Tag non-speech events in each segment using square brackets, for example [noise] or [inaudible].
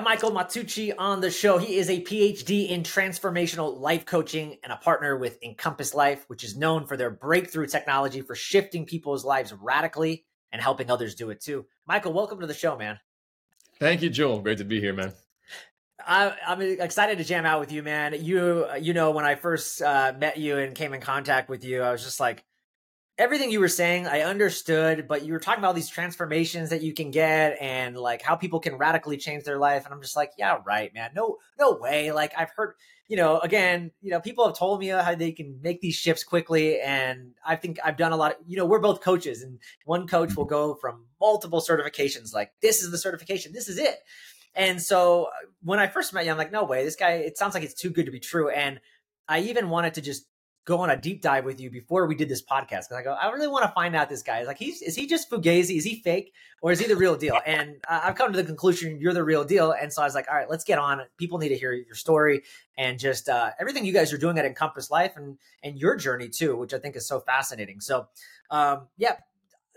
Michael Matucci on the show. He is a PhD in transformational life coaching and a partner with Encompass Life, which is known for their breakthrough technology for shifting people's lives radically and helping others do it too. Michael, welcome to the show, man. Thank you, Joel. Great to be here, man. I, am excited to jam out with you, man. You, you know, when I first uh, met you and came in contact with you, I was just like, everything you were saying, I understood, but you were talking about these transformations that you can get and like how people can radically change their life. And I'm just like, yeah, right, man. No, no way. Like I've heard, you know, again, you know, people have told me how they can make these shifts quickly. And I think I've done a lot of, you know, we're both coaches and one coach will go from multiple certifications, like this is the certification, this is it. And so uh, when I first met you, I'm like, no way, this guy, it sounds like it's too good to be true. And I even wanted to just go on a deep dive with you before we did this podcast because I go, I really want to find out this guy. Like, he's is he just fugazi? Is he fake or is he the real deal? [laughs] And uh, I've come to the conclusion you're the real deal. And so I was like, all right, let's get on. People need to hear your story and just uh, everything you guys are doing at Encompass Life and and your journey too, which I think is so fascinating. So, um, yeah,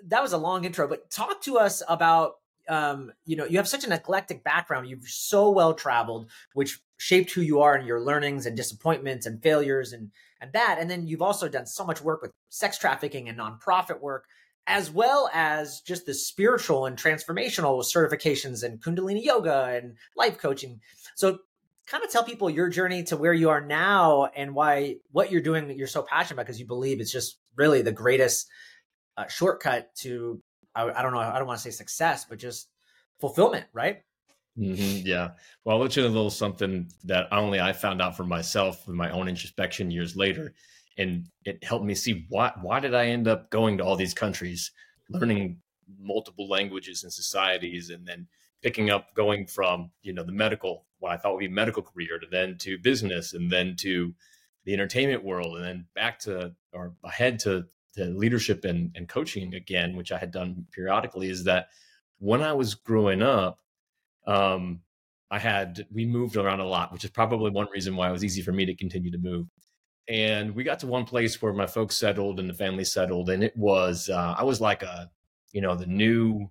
that was a long intro, but talk to us about um, you know, you have such an eclectic background. You've so well traveled, which shaped who you are and your learnings and disappointments and failures and and that. And then you've also done so much work with sex trafficking and nonprofit work, as well as just the spiritual and transformational certifications and Kundalini yoga and life coaching. So kind of tell people your journey to where you are now and why what you're doing that you're so passionate about because you believe it's just really the greatest uh, shortcut to I, I don't know I don't want to say success but just fulfillment right Mm-hmm, yeah. Well, I'll let you know a little something that only I found out for myself with my own introspection years later. And it helped me see why why did I end up going to all these countries, learning multiple languages and societies, and then picking up going from, you know, the medical, what I thought would be medical career to then to business and then to the entertainment world and then back to or ahead to, to leadership and, and coaching again, which I had done periodically, is that when I was growing up, um, I had we moved around a lot, which is probably one reason why it was easy for me to continue to move. And we got to one place where my folks settled and the family settled, and it was uh, I was like a you know the new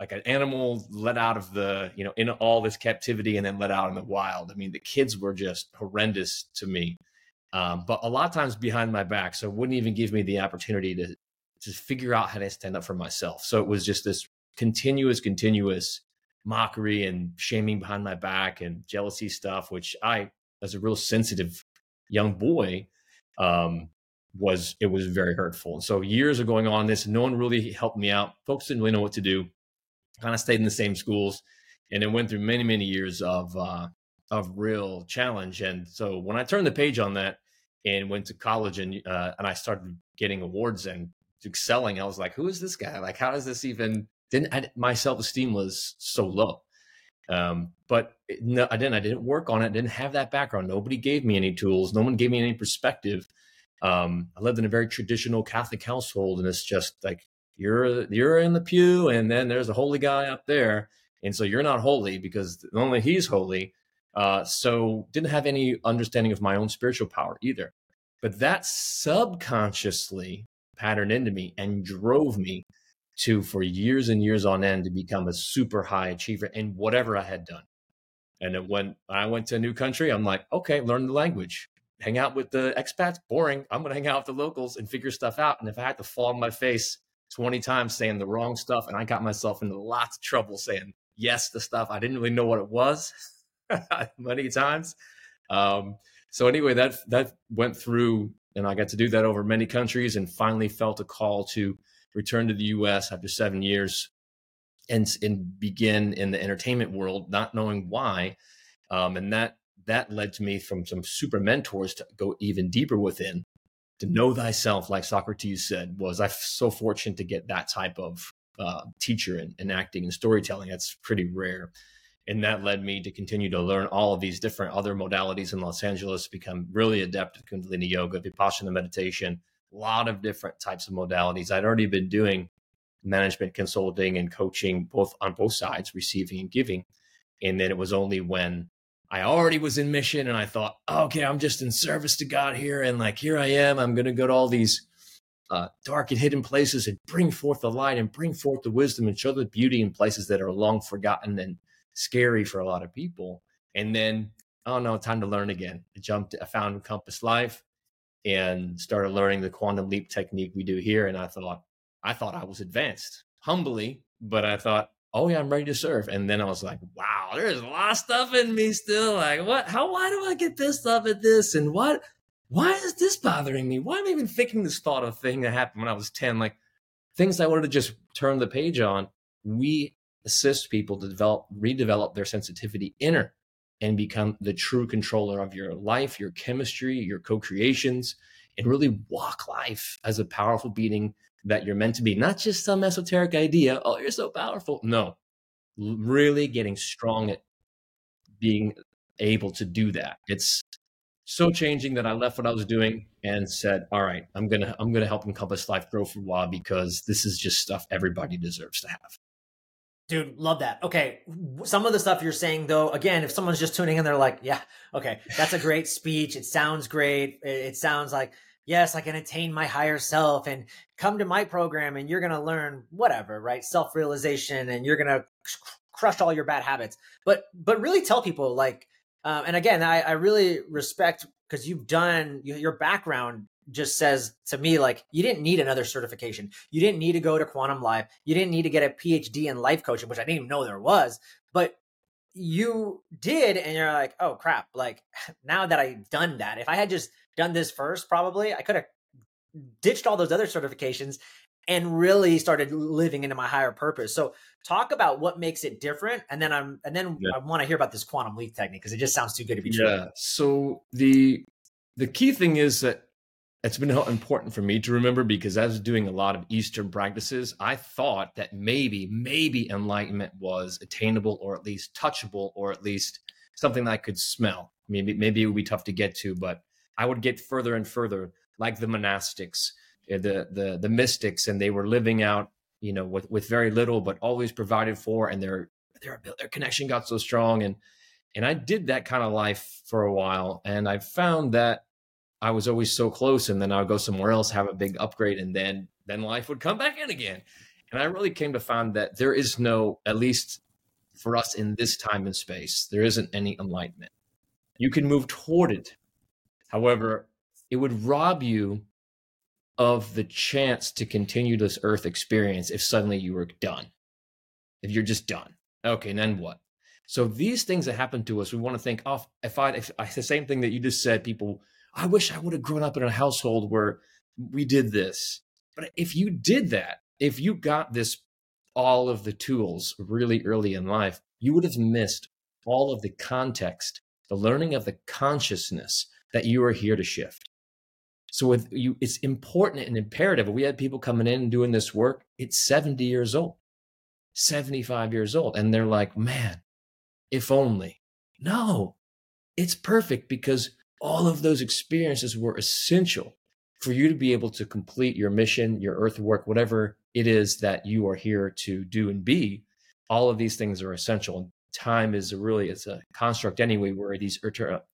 like an animal let out of the you know in all this captivity and then let out in the wild. I mean the kids were just horrendous to me, um, but a lot of times behind my back, so it wouldn't even give me the opportunity to to figure out how to stand up for myself. So it was just this continuous, continuous mockery and shaming behind my back and jealousy stuff, which I, as a real sensitive young boy, um, was it was very hurtful. And so years are going on this, no one really helped me out. Folks didn't really know what to do. Kind of stayed in the same schools, and it went through many many years of uh, of real challenge. And so when I turned the page on that and went to college and uh, and I started getting awards and excelling, I was like, who is this guy? Like, how does this even didn't I, my self esteem was so low. Um, but no, I didn't. I didn't work on it. I didn't have that background. Nobody gave me any tools. No one gave me any perspective. Um, I lived in a very traditional Catholic household, and it's just like you're you're in the pew, and then there's a holy guy up there, and so you're not holy because only he's holy. Uh, so didn't have any understanding of my own spiritual power either. But that subconsciously patterned into me and drove me to for years and years on end to become a super high achiever in whatever I had done. And then when I went to a new country, I'm like, okay, learn the language, hang out with the expats, boring. I'm going to hang out with the locals and figure stuff out. And if I had to fall on my face 20 times saying the wrong stuff, and I got myself into lots of trouble saying yes to stuff I didn't really know what it was [laughs] many times. Um, so anyway, that that went through, and I got to do that over many countries, and finally felt a call to return to the U.S. after seven years and, and begin in the entertainment world, not knowing why. Um, and that that led to me from some super mentors to go even deeper within to know thyself, like Socrates said, was I so fortunate to get that type of uh, teacher in, in acting and storytelling. That's pretty rare. And that led me to continue to learn all of these different other modalities in Los Angeles, become really adept at Kundalini yoga, Vipassana meditation, a lot of different types of modalities. I'd already been doing management consulting and coaching both on both sides, receiving and giving. And then it was only when I already was in mission and I thought, okay, I'm just in service to God here. And like, here I am. I'm going to go to all these uh, dark and hidden places and bring forth the light and bring forth the wisdom and show the beauty in places that are long forgotten and scary for a lot of people. And then, oh no, time to learn again. I jumped, I found Encompass Life and started learning the quantum leap technique we do here. And I thought, I thought I was advanced humbly, but I thought, oh yeah, I'm ready to serve. And then I was like, wow, there's a lot of stuff in me still. Like, what? How? Why do I get pissed off at this? And what? Why is this bothering me? Why am I even thinking this thought of thing that happened when I was ten? Like things I wanted to just turn the page on. We assist people to develop, redevelop their sensitivity inner, and become the true controller of your life, your chemistry, your co-creations, and really walk life as a powerful being that you're meant to be, not just some esoteric idea, oh, you're so powerful. No, really getting strong at being able to do that. It's so changing that I left what I was doing and said, "All right, I'm gonna I'm gonna help Encompass Life grow for a while because this is just stuff everybody deserves to have." Dude, love that. Okay, some of the stuff you're saying though, again, if someone's just tuning in, they're like, "Yeah, okay, that's a great speech. It sounds great. It sounds like yes, I can attain my higher self and come to my program and you're going to learn whatever, right? Self realization and you're going to crush all your bad habits. But, but really tell people like, um, and again, I, I really respect because you've done your background just says to me like you didn't need another certification you didn't need to go to quantum life you didn't need to get a phd in life coaching which i didn't even know there was but you did and you're like oh crap like [laughs] now that i've done that if i had just done this first, probably I could have ditched all those other certifications and really started living into my higher purpose. So talk about what makes it different and then I'm and then yeah. I want to hear about this quantum leap technique because it just sounds too good to be true. Yeah. So the the key thing is that it's been important for me to remember because I was doing a lot of Eastern practices. I thought that maybe, maybe enlightenment was attainable or at least touchable or at least something that I could smell. Maybe, maybe it would be tough to get to, but I would get further and further, like the monastics, eh, the the the mystics, and they were living out, you know, with with very little, but always provided for, and their their their connection got so strong, and and I did that kind of life for a while, and I found that I was always so close, and then I would go somewhere else, have a big upgrade, and then then life would come back in again, and I really came to find that there is no, at least for us in this time and space, there isn't any enlightenment. You can move toward it However, it would rob you of the chance to continue this earth experience if suddenly you were done. If you're just done. Okay, and then what? So these things that happen to us, we want to think, oh, if I, if I, the same thing that you just said, people, I wish I would have grown up in a household where we did this. But if you did that, if you got this, all of the tools really early in life, you would have missed all of the context, the learning of the consciousness, that you are here to shift. So with you, it's important and imperative. We had people coming in and doing this work. It's 70 years old, 75 years old. And they're like, man, if only. No, it's perfect because all of those experiences were essential for you to be able to complete your mission, your earth work, whatever it is that you are here to do and be. All of these things are essential time is really it's a construct anyway We're these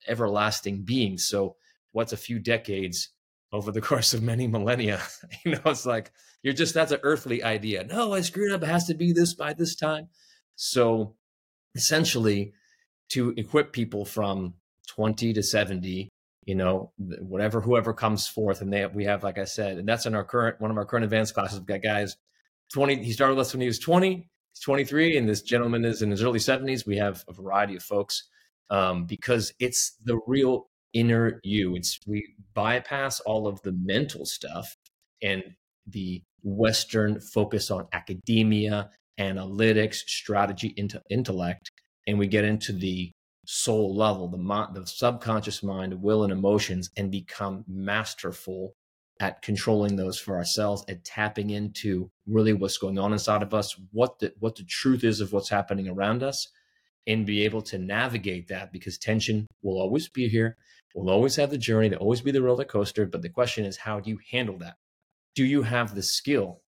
everlasting beings. So what's a few decades over the [laughs] course of many millennia? [laughs] You know it's like you're just that's an earthly idea. No i screwed up. It has to be this by this time. So essentially to equip people from 20 to 70 you know whatever whoever comes forth and they we have like i said and that's in our current one of our current advanced classes. We've got guys 20 he started with us when he was 20 he's 23 and this gentleman is in his early 70s we have a variety of folks um, because it's the real inner you. It's we bypass all of the mental stuff and the western focus on academia analytics strategy into intellect and we get into the soul level the the subconscious mind will and emotions and become masterful at controlling those for ourselves at tapping into really what's going on inside of us what the what the truth is of what's happening around us and be able to navigate that because tension will always be here we'll always have the journey there'll always be the roller coaster but the question is how do you handle that? Do you have the skill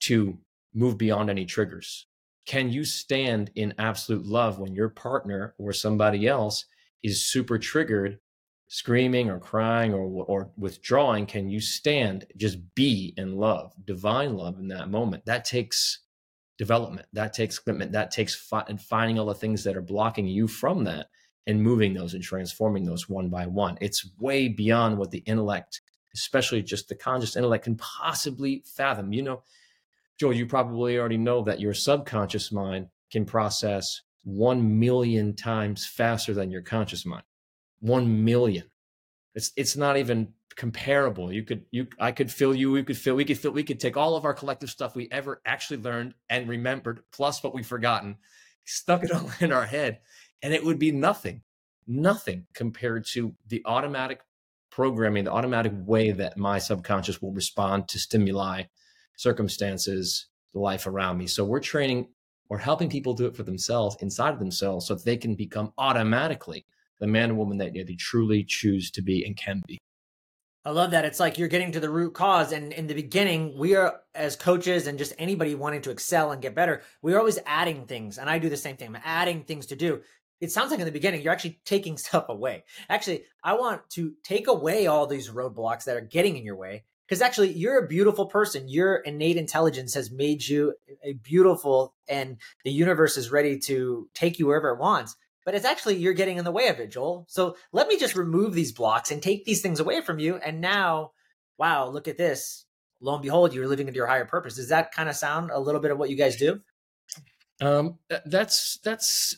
to move beyond any triggers can you stand in absolute love when your partner or somebody else is super triggered screaming or crying or or withdrawing can you stand just be in love divine love in that moment that takes development. That takes commitment. That takes fi- and finding all the things that are blocking you from that and moving those and transforming those one by one. It's way beyond what the intellect, especially just the conscious intellect, can possibly fathom. You know, Joel, you probably already know that your subconscious mind can process 1 million times faster than your conscious mind. 1 million. It's it's not even comparable. You could you I could fill you, we could fill, we could fill, we could take all of our collective stuff we ever actually learned and remembered, plus what we've forgotten, stuck it all [laughs] in our head, and it would be nothing. Nothing compared to the automatic programming, the automatic way that my subconscious will respond to stimuli, circumstances, the life around me. So we're training or helping people do it for themselves inside of themselves so that they can become automatically the man or woman that they truly choose to be and can be. I love that. It's like you're getting to the root cause. And in the beginning, we are, as coaches and just anybody wanting to excel and get better, we're always adding things. And I do the same thing. I'm adding things to do. It sounds like in the beginning, you're actually taking [laughs] stuff away. Actually, I want to take away all these roadblocks that are getting in your way. Because actually, you're a beautiful person. Your innate intelligence has made you a beautiful, and the universe is ready to take you wherever it wants but it's actually you're getting in the way of it, Joel. So let me just remove these blocks and take these things away from you. And now, wow, look at this. Lo and behold, you're living into your higher purpose. Does that kind of sound a little bit of what you guys do? Um, that's that's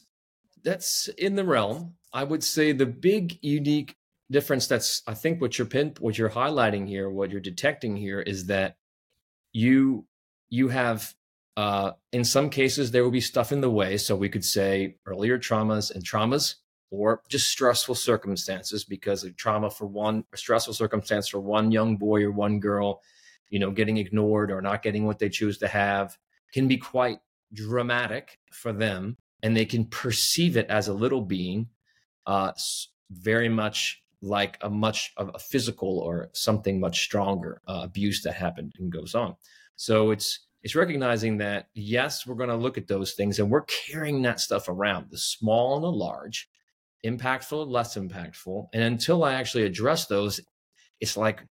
that's in the realm. I would say the big unique difference that's I think what you're pin what you're highlighting here, what you're detecting here is that you you have uh, in some cases, there will be stuff in the way. So we could say earlier traumas and traumas or just stressful circumstances because of trauma for one, a stressful circumstance for one young boy or one girl, you know, getting ignored or not getting what they choose to have can be quite dramatic for them. And they can perceive it as a little being, uh, very much like a much of a physical or something much stronger uh, abuse that happened and goes on. So it's it's recognizing that yes, we're going to look at those things and we're carrying that stuff around, the small and the large, impactful and less impactful. And until I actually address those, it's like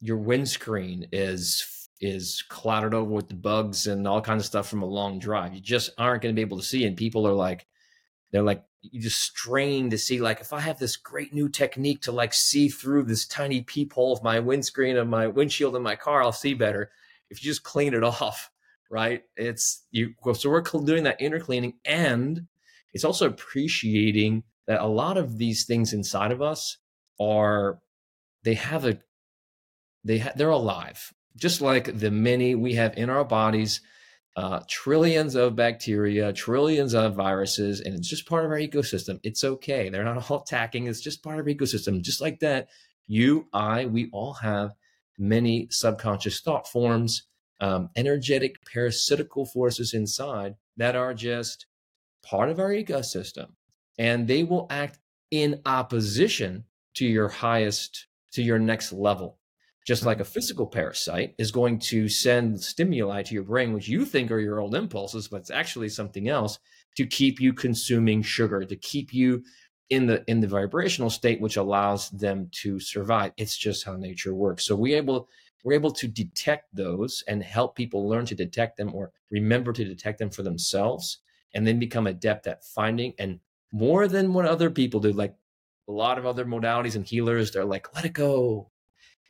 your windscreen is is clouded over with the bugs and all kinds of stuff from a long drive. You just aren't going to be able to see. And people are like, they're like, you just strain to see, like, if I have this great new technique to like see through this tiny peephole of my windscreen of my windshield in my car, I'll see better if you just clean it [laughs] off, right? It's you. So we're doing that inner cleaning, and it's also appreciating that a lot of these things inside of us are they have a they ha- they're alive, just like the many we have in our bodies. Uh, trillions of bacteria, trillions of viruses, and it's just part of our ecosystem. It's okay. They're not all attacking. It's just part of our ecosystem. Just like that, you, I, we all have many subconscious thought forms, um, energetic parasitical forces inside that are just part of our ecosystem. And they will act in opposition to your highest, to your next level. Just like a physical parasite is going to send stimuli to your brain, which you think are your old impulses, but it's actually something else to keep you consuming sugar, to keep you in the in the vibrational state which allows them to survive. It's just how nature works. So we able we're able to detect those and help people learn to detect them or remember to detect them for themselves and then become adept at finding and more than what other people do like a lot of other modalities and healers they're like let it go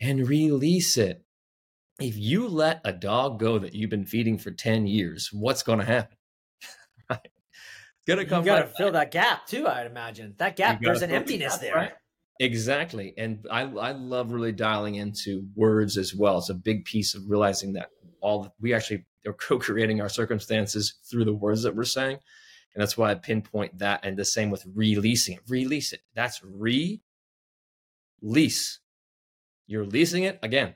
and release it if you let a dog go that you've been feeding for 10 years what's going to happen [laughs] right gonna come. You gotta fill that gap too. I'd imagine that gap. There's an emptiness there. Right? Exactly, and I I love really dialing into words as well. It's a big piece of realizing that all we actually are [laughs] co-creating our circumstances through the words that we're saying, and that's why I pinpoint that. And the same with releasing it. Release it. That's release. You're leasing it again.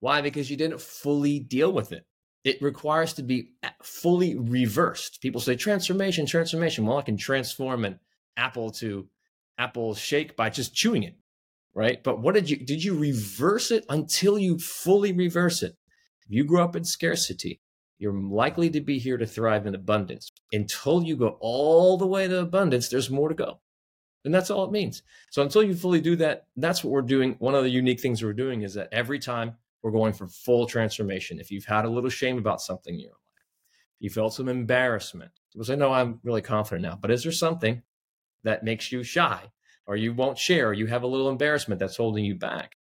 Why? Because you didn't fully deal with it it requires to be uh, fully reversed. People say transformation, transformation. Well, I can transform an apple to apple shake by just chewing it, right? But what did you did you reverse it until you fully reverse it? If you grew up in scarcity, you're likely to be here to thrive in abundance. Until you go all the way to abundance, there's more to go. And that's all it means. So until you fully do that, that's what we're doing. One of the unique things we're doing is that every time we're going for full transformation. If you've had a little shame about something in your life, You felt some embarrassment. People say, no, I'm really confident now. But is there something that makes you shy or you won't share or you have a little embarrassment that's holding you back?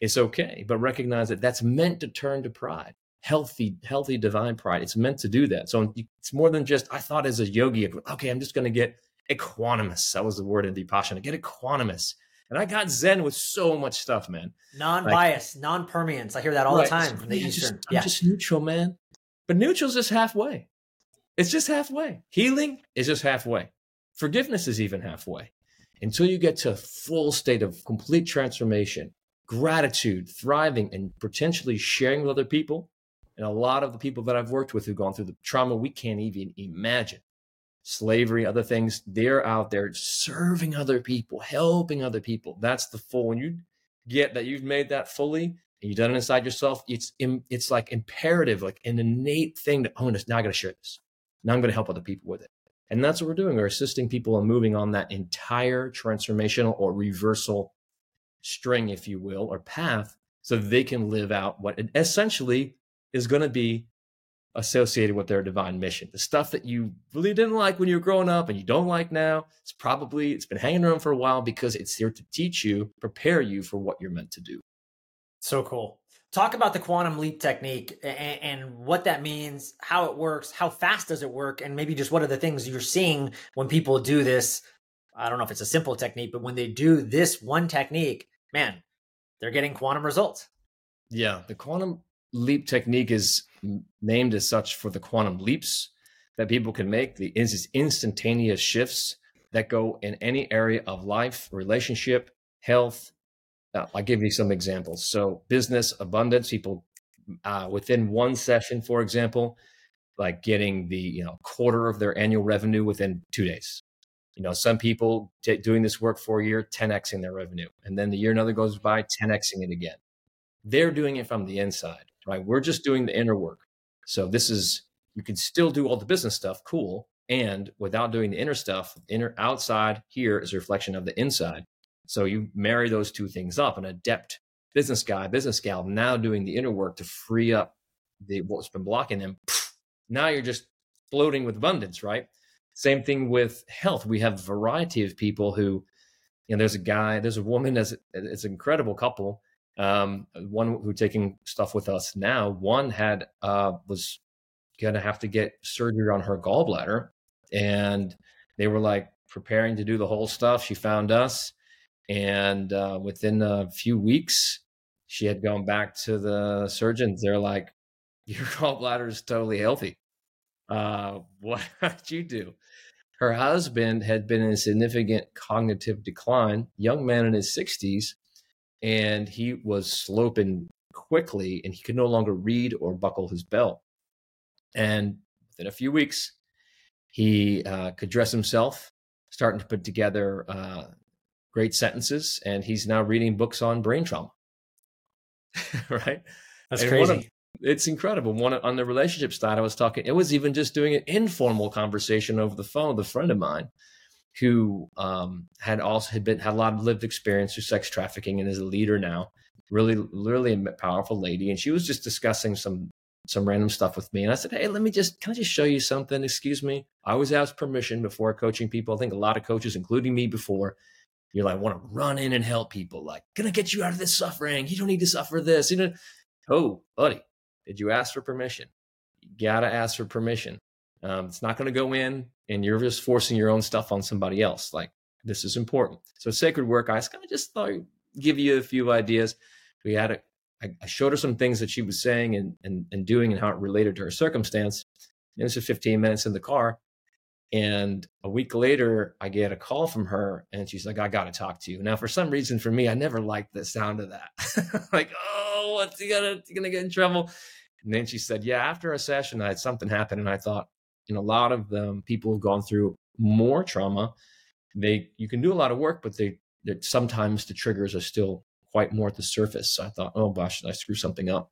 It's okay, but recognize that that's meant to turn to pride healthy, healthy divine pride. It's meant to do that. So it's more than just, I thought as a yogi, okay, I'm just going to get equanimous. That was the word in Vipassana. Get equanimous. And I got Zen with so much stuff, man. Non-bias, like, non-permanence. I hear that all right. the time from the yeah, Eastern. Just, yeah. I'm just neutral, man. But neutral's just halfway. It's just halfway. Healing is just halfway. Forgiveness is even halfway. Until you get to a full state of complete transformation, gratitude, thriving, and potentially sharing with other people. And a lot of the people that I've worked with who've gone through the trauma we can't even imagine slavery, other things, they're out there serving other people, helping other people. That's the full. When you get that you've made that fully and you've done it inside yourself, it's it's like imperative, like an innate thing that, oh, now I got to share this. Now I'm going to help other people with it. And that's what we're doing. We're assisting people in moving on that entire transformational or reversal string, if you will, or path, so they can live out what essentially is going to be associated with their divine mission. The stuff that you really didn't like when you were growing up and you don't like now, it's probably it's been hanging around for a while because it's here to teach you, prepare you for what you're meant to do. So cool. Talk about the quantum leap technique and, and what that means, how it works, how fast does it work, and maybe just what are the things you're seeing when people do this. I don't know if it's a simple technique, but when they do this one technique, man, they're getting quantum results. Yeah, the quantum leap technique is named as such for the quantum leaps that people can make, the instantaneous shifts that go in any area of life, relationship, health. Now, I'll give you some examples. So, business abundance, people uh, within one session, for example, like getting the you know quarter of their annual revenue within two days. You know, some people t- doing this work for a year, 10xing their revenue, and then the year another goes by, 10xing it again. They're doing it from the inside right? We're just doing the inner work. So this is you can still do all the business stuff, cool. And without doing the inner stuff, inner outside here is a reflection of the inside. So you marry those two things up. An adept business guy, business gal, now doing the inner work to free up the what's been blocking them. [sniffs] Now you're just floating with abundance, right? Same thing with health. We have a variety of people who, you know, there's a guy, there's a woman, there's it's an incredible couple um, one who taking stuff with us now. One had uh, was gonna have to get surgery on her gallbladder, and they were like preparing to do the whole stuff. She found us, and uh, within a few weeks, she had gone back to the surgeons. They're like, "Your [laughs] gallbladder is totally healthy. Uh, [laughs] what did you do?" Her husband had been in a significant cognitive decline, young man in his 60s, and he was sloping quickly and he could no longer read or buckle his belt. And within a few weeks, he uh, could dress himself, starting to put together uh, great sentences, and he's now reading books on brain trauma. [laughs] right? That's and crazy. Of, it's incredible. One on the relationship side, I was talking. It was even just doing an informal conversation over the phone with a friend of mine who um, had also had been had a lot of lived experience through sex trafficking and is a leader now. Really, really a powerful lady, and she was just discussing some some random stuff with me. And I said, "Hey, let me just can I just show you something? Excuse me." I always ask permission before coaching people. I think a lot of coaches, including me, before you're like want to run in and help people. Like, gonna get you out of this suffering. You don't need to suffer this. You know, oh, buddy, did you ask for permission? You gotta ask for permission. Um, it's not going to go in and you're just forcing your own stuff on somebody else. Like this is important. So sacred work, I kind of just thought I'd give you a few ideas. We had a, I showed her some things that she was saying and, and, and doing and how it related to her circumstance. And this was 15 minutes in the car. And a week later, I get a call from her and she's like, I got to talk to you. Now, for some reason, for me, I never liked the sound of that. [laughs] like, oh, what's he gonna, he gonna get in trouble? And then she said, Yeah, after a session, I had something happen. And I thought, and a lot of them people who've gone through more trauma they you can do a lot of work but they sometimes the triggers are still quite more at the surface. So i thought oh gosh did i screw something up?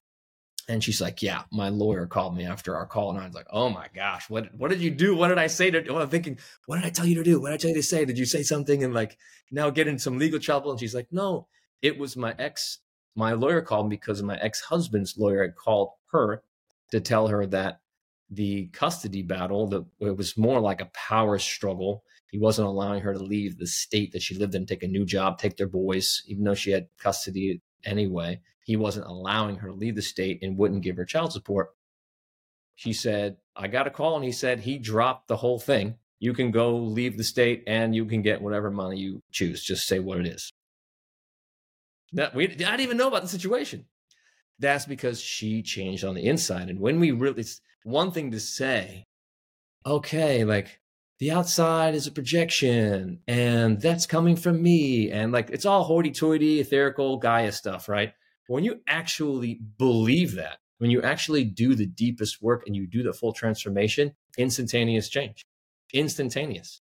And she's like yeah my lawyer called me after our call and i was like oh my gosh what what did you do? What did i say to well, i'm thinking what did i tell you to do? What did i tell you to say? Did you say something? And like now get in some legal trouble and she's like no it was my ex my lawyer called because my ex-husband's lawyer had called her to tell her that the custody battle that it was more like a power struggle. He wasn't allowing her to leave the state that she lived in, take a new job, take their boys, even though she had custody anyway. He wasn't allowing her to leave the state and wouldn't give her child support. She said, I got a call and he said he dropped the whole thing. You can go leave the state and you can get whatever money you choose. Just say what it is. That we I didn't even know about the situation. That's because she changed on the inside. And when we really, it's one thing to say, okay, like the outside is a projection and that's coming from me. And like it's all hoity toity, etherical Gaia stuff, right? But when you actually believe that, when you actually do the deepest work and you do the full transformation, instantaneous change, instantaneous.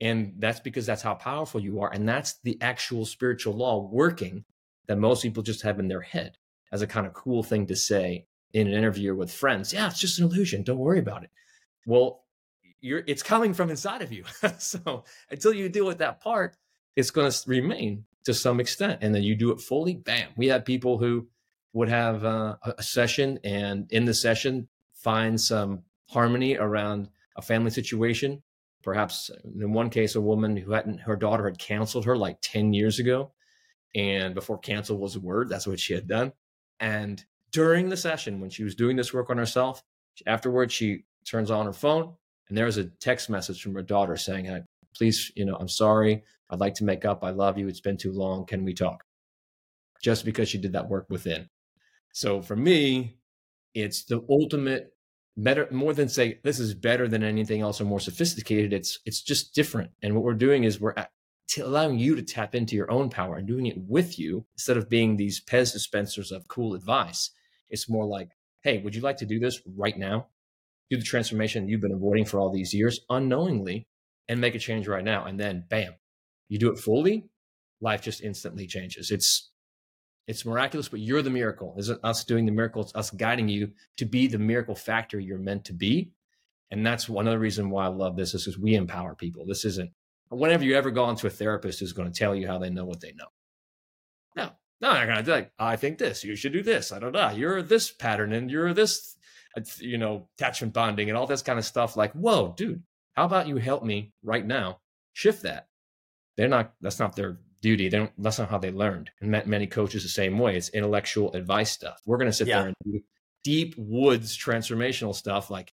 And that's because that's how powerful you are. And that's the actual spiritual law working that most people just have in their head as a kind of cool thing to say in an interview with friends. Yeah, it's just an illusion. Don't worry about it. Well, you're it's coming from inside of you. [laughs] so until you deal with that part, it's going to remain to some extent. And then you do it fully, bam. We have people who would have uh, a session and in the session find some harmony around a family situation. Perhaps in one case, a woman who hadn't, her daughter had canceled her like 10 years ago. And before cancel was a word, that's what she had done. And during the session, when she was doing this work on herself, afterwards, she turns on her phone and there's a text message from her daughter saying, please, you know, I'm sorry. I'd like to make up. I love you. It's been too long. Can we talk? Just because she did that work within. So for me, it's the ultimate better more than say this is better than anything else or more sophisticated it's it's just different and what we're doing is we're allowing you to tap into your own power and doing it with you instead of being these Pez dispensers of cool advice. It's more like, hey, would you like to do this right now? Do the transformation you've been avoiding for all these years unknowingly and make a change right now. And then bam, you do it fully, life just instantly changes. It's it's miraculous, but you're the miracle. Isn't us doing the miracle, it's us guiding you to be the miracle factor you're meant to be. And that's one other reason why I love this is because we empower people. This isn't whenever you ever go into a therapist who's going to tell you how they know what they know. No, no, they're going to be like, I think this, you should do this. I don't know. You're this pattern and you're this, you know, attachment bonding and all this kind of stuff. Like, whoa, dude, how about you help me right now shift that? They're not, that's not their duty. They don't, that's not how they learned. And met many coaches the same way. It's intellectual advice stuff. We're going to sit yeah. there and do deep woods transformational stuff like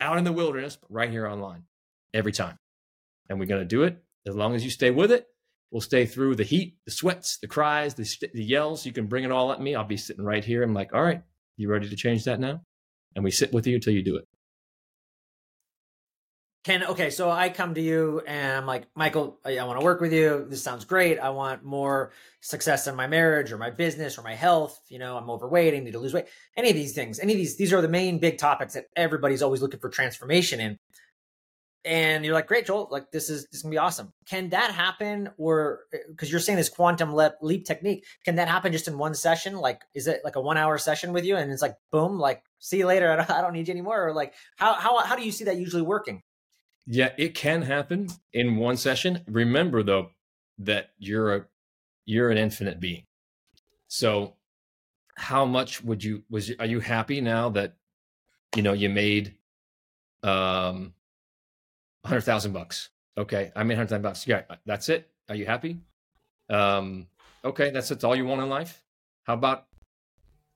out in the wilderness, but right here online every time and we're going to do it as long as you stay with it. We'll stay through the heat, the sweats, the cries, the, the yells. You can bring it all at me. I'll be sitting right here. I'm like, all right, you ready to change that now? And we sit with you until you do it. Can okay, so I come to you and I'm like, Michael, I, I want to work with you. This sounds great. I want more success in my marriage or my business or my health. You know, I'm overweight. I need to lose weight. Any of these things, any of these, these are the main big topics that everybody's always looking for transformation in and you're like, great, Joel, like this is this is gonna be awesome. Can that happen, or because you're saying this quantum leap, leap technique, can that happen just in one session? Like, is it like a one hour session with you, and it's like, boom, like, see you later. [laughs] I don't, I don't need you anymore. Or like, how how how do you see that usually working? Yeah, it can happen in one session. Remember though that you're a you're an infinite being. So, how much would you was are you happy now that you know you made um hundred thousand bucks. Okay, I made hundred thousand bucks. Yeah, that's it. Are you happy? Um, okay, that's that's all you want in life. How about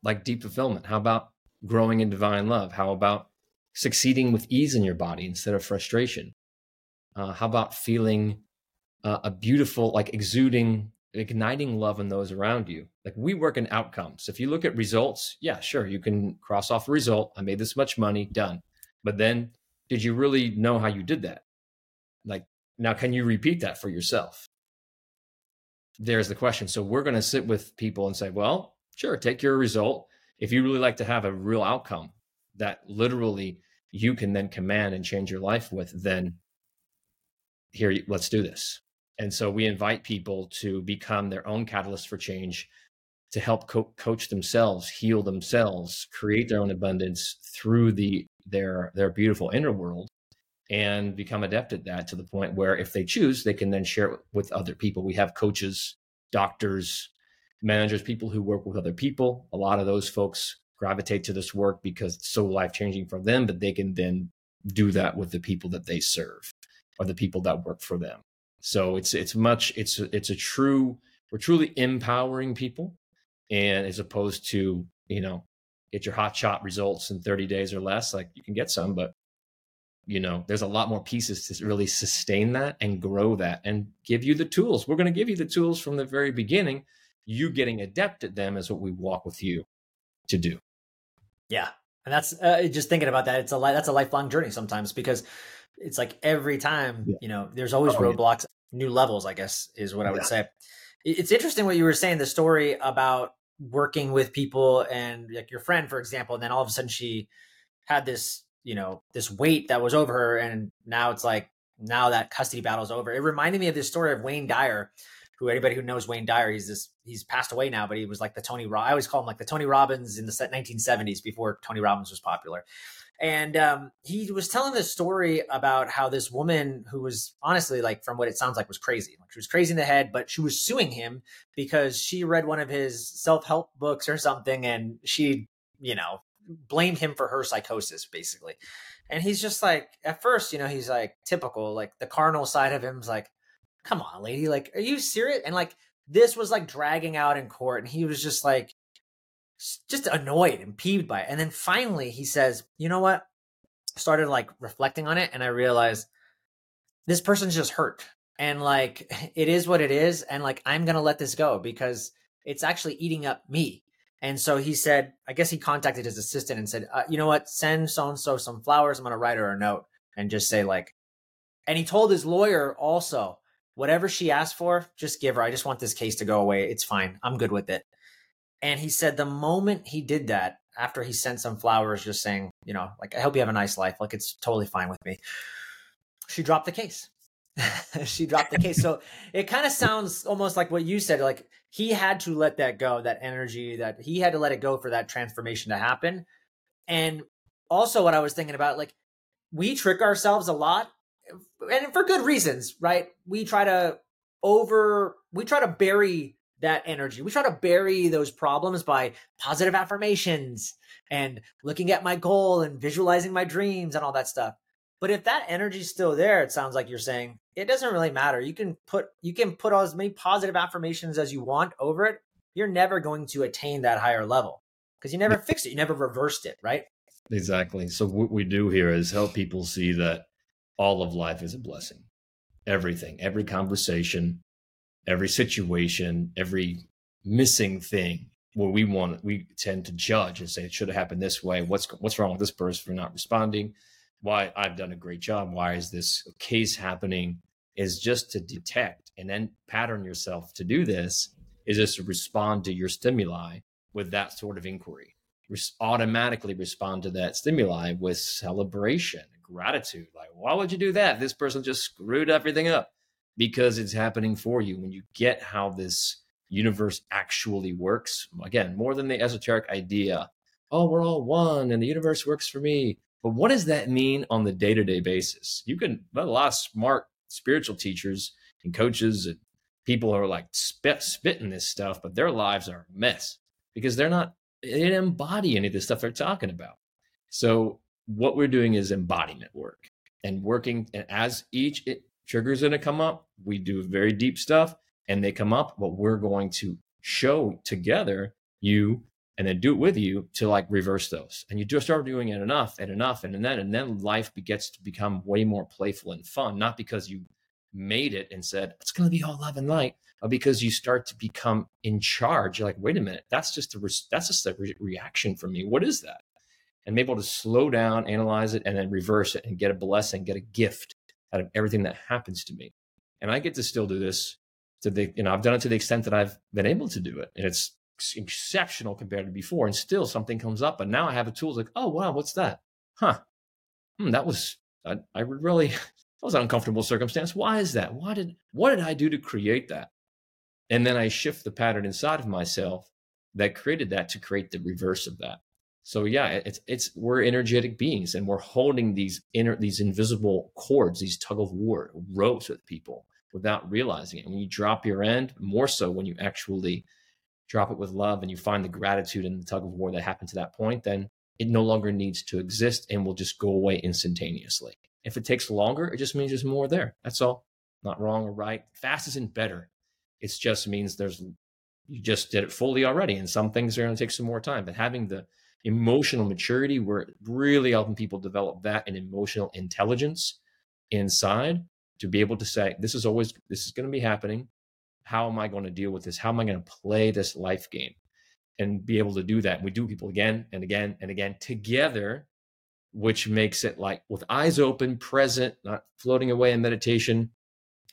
like deep fulfillment? How about growing in divine love? How about succeeding with ease in your body instead of frustration? Uh, how about feeling uh, a beautiful, like exuding, igniting love in those around you? Like we work in outcomes. If you look at results, yeah, sure, you can cross off a result. I made this much money, done. But then did you really know how you did that? Like, now can you repeat that for yourself? There's the question. So we're going to sit with people and say, well, sure, take your result. If you really like to have a real outcome that literally you can then command and change your life with, then here, let's do this. And so we invite people to become their own catalyst for change, to help co- coach themselves, heal themselves, create their own abundance through the their their beautiful inner world and become adept at that to the point where if they choose they can then share it with other people we have coaches doctors managers people who work with other people a lot of those folks gravitate to this work because it's so life changing for them, but they can then do that with the people that they serve or the people that work for them. So it's it's much it's it's a true we're truly empowering people, and as opposed to you know get your hot shot results in 30 days or less, like you can get some, but you know there's a lot more pieces to really sustain that and grow that and give you the tools. We're going to give you the tools from the very beginning. You getting adept at them is what we walk with you to do. Yeah, and that's uh, just thinking about that. It's a li- that's a lifelong journey sometimes because it's like every time yeah. you know there's always oh, roadblocks, yeah. new levels. I guess is what I would yeah. say. It's interesting what you were saying. The story about working with people and like your friend, for example, and then all of a sudden she had this you know this weight that was over her, and now it's like now that custody battle is over. It reminded me of this story of Wayne Dyer who anybody who knows Wayne Dyer, he's this he's passed away now, but he was like the Tony. I always call him like the Tony Robbins in the 1970s before Tony Robbins was popular. And um, he was telling this story about how this woman who was honestly like from what it sounds like was crazy. Like she was crazy in the head, but she was suing him because she read one of his self help books or something, and she, you know, blamed him for her psychosis basically. And he's just like, at first, you know, he's like typical, like the carnal side of him's like, come on, lady, like, are you serious? And like, this was like dragging out in court, and he was just like, just annoyed and peeved by it. And then finally, he says, you know what? Started like reflecting on it, and I realized this person's just hurt, and like, [laughs] it is what it is, and like, I'm gonna let this go because it's actually eating up me. And so he said, I guess he contacted his assistant and said, uh, you know what? Send so and so some flowers. I'm to write her a note and just say, like, and he told his lawyer also, whatever she asked for, just give her. I just want this case to go away. It's fine. I'm good with it. And he said the moment he did that, after he sent some flowers, just saying, you know, like, I hope you have a nice life. Like, it's totally fine with me. She dropped the case. [laughs] she dropped the case. So it kind of sounds almost like what you said. Like, he had to let that go, that energy, that he had to let it go for that transformation to happen. And also, what I was thinking about, like, we trick ourselves a lot and for good reasons, right? We try to over, we try to bury that energy. We try to bury those problems by positive affirmations and looking at my goal and visualizing my dreams and all that stuff. But if that energy's still there, it sounds like you're saying it doesn't really matter. You can put you can put as many positive affirmations as you want over it. You're never going to attain that higher level because you never fixed it. You never reversed it, right? Exactly. So what we do here is help people see that all of life is a blessing. Everything, every conversation, every situation, every missing thing where we want we tend to judge and say it should have happened this way. What's what's wrong with this person for not responding? Why I've done a great job. Why is this case happening? Is just to detect and then pattern yourself to do this is just to respond to your stimuli with that sort of inquiry. Res- automatically respond to that stimuli with celebration gratitude. Like, why would you do that? This person just screwed everything up because it's happening for you. When you get how this universe actually works, again, more than the esoteric idea, oh, we're all one and the universe works for me. But what does that mean on the day to day basis? You can, a lot of smart spiritual teachers and coaches and people are like spit, spitting this stuff, but their lives are a mess because they're not, they didn't embody any of the stuff they're talking about. So what we're doing is embodiment work and working and as each triggers going to come up. We do very deep stuff and they come up but we're going to show together you and then do it with you to like reverse those. And you just start doing it enough and enough and then and then life gets to become way more playful and fun not because you made it and said it's going to be all love and light but because you start to become in charge. You're like wait a minute. That's just a re- that's just a re- reaction from me. What is that? And be able to slow down, analyze it, and then reverse it and get a blessing, get a gift out of everything that happens to me. And I get to still do this to the, you know, I've done it to the extent that I've been able to do it. And it's exceptional compared to before. And still something comes up. And now I have a tool like, oh, wow, what's that? Huh. Hmm, that was, I, I really, [laughs] that was an uncomfortable circumstance. Why is that? Why did, what did I do to create that? And then I shift the pattern inside of myself that created that to create the reverse of that. So yeah, it's it's we're energetic beings and we're holding these inner these invisible cords, these tug of war ropes with people without realizing it. And when you drop your end, more so when you actually drop it with love and you find the gratitude and the tug of war that happened to that point, then it no longer needs to exist and will just go away instantaneously. If it takes longer, it just means there's more there. That's all. Not wrong or right. Fast isn't better. It just means there's you just did it fully already, and some things are going to take some more time. But having the emotional maturity, we're really helping people develop that and emotional intelligence inside to be able to say, this is always this is going to be happening. How am I going to deal with this? How am I going to play this life game? And be able to do that. We do people again and again and again together which makes it like with eyes open, present, not floating away in meditation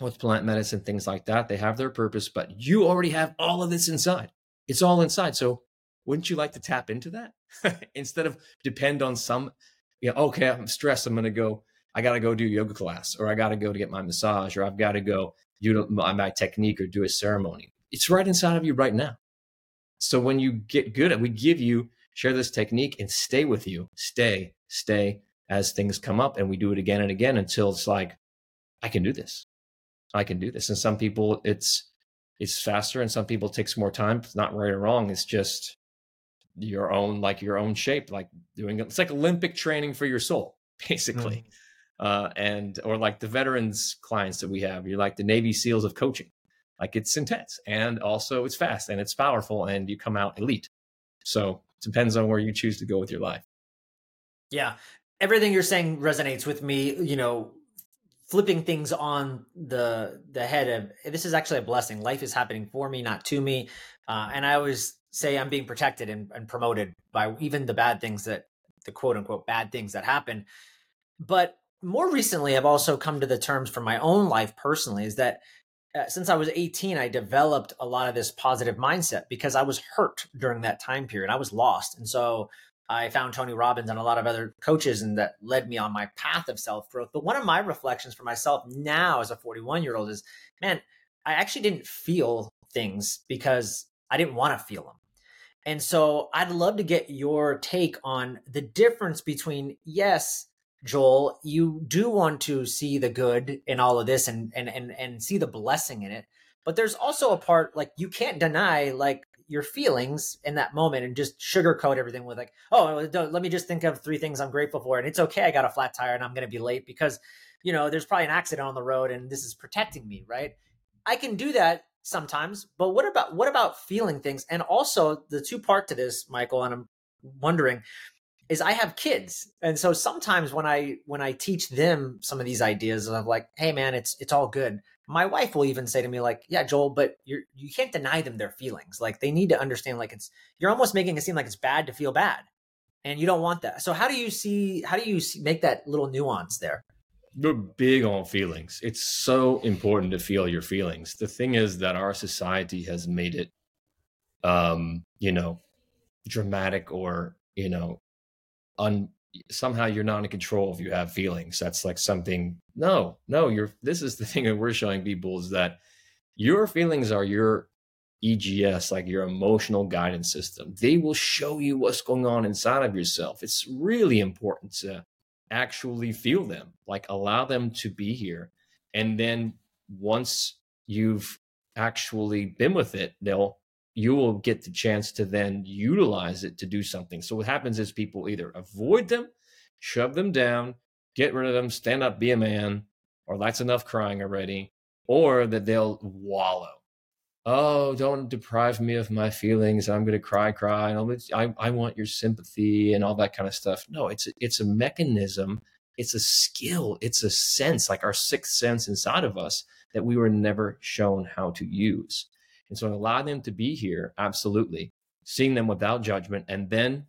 with plant medicine, things like that. They have their purpose, but you already have all of this inside. It's all inside. So wouldn't you like to tap into that [laughs] instead of depend on some, you know, okay, I'm stressed. I'm going to go, I got to go do yoga class or I got to go to get my massage or I've got to go do my technique or do a ceremony. It's right inside of you right now. So when you get good at, we give you share this technique and stay with you, stay, stay as things come up. And we do it again and again until it's like, I can do this. I can do this. And some people it's it's faster and some people it takes more time. It's not right or wrong. It's just your own like your own shape, like doing it's like Olympic training for your soul, [laughs] basically. Mm. Uh, and or like the veterans clients that we have, you're like the Navy SEALs of coaching. Like it's intense and also it's fast and it's powerful and you come out elite. So it depends on where you choose to go with your life. Yeah. Everything you're saying resonates with me, you know, flipping things on the the head of this is actually a blessing. Life is happening for me, not to me. Uh, and I always say I'm being protected and, and promoted by even the bad things that the quote unquote bad things that happen. But more recently, I've also come to the terms for my own life personally is that uh, since I was 18, I developed a lot of this positive mindset because I was hurt during that time period. I was lost. And so I found Tony Robbins and a lot of other coaches, and that led me on my path of self growth. But one of my reflections for myself now as a 41 year old is man, I actually didn't feel things because I didn't want to feel them. And so I'd love to get your take on the difference between, yes, Joel, you do want to see the good in all of this and and and and see the blessing in it. But there's also a part like you can't deny like your feelings in that moment and just sugarcoat everything with like, oh, let me just think of three things I'm grateful for, and it's okay. I got a flat tire and I'm going to be late because you know there's probably an accident on the road and this is protecting me, right? I can do that sometimes, but what about what about feeling things? And also the two part to this, Michael, and I'm wondering is I have kids. And so sometimes when I when I teach them some of these ideas of like, hey man, it's it's all good. My wife will even say to me like, yeah, Joel, but you're you can't deny them their feelings. Like they need to understand like it's you're almost making it seem like it's bad to feel bad. And you don't want that. So how do you see how do you see, make that little nuance there? We're big on feelings. It's so important to feel your feelings. The thing is that our society has made it um, you know, dramatic or, you know, un somehow you're not in control if you have feelings. That's like something. No, no, you're. This is the thing that we're showing people is that your feelings are your EGS, like your emotional guidance system. They will show you what's going on inside of yourself. It's really important to actually feel them, like allow them to be here. And then once you've actually been with it, they'll you will get the chance to then utilize it to do something. So what happens is people either avoid them, shove them down, get rid of them, stand up, be a man, or that's enough crying already, or that they'll wallow. Oh, don't deprive me of my feelings. I'm going to cry, cry. And I, I want your sympathy and all that kind of stuff. No, it's a, it's a mechanism. It's a skill. It's a sense, like our sixth sense inside of us that we were never shown how to use. And so allow them to be here, absolutely, seeing them without judgment. And then,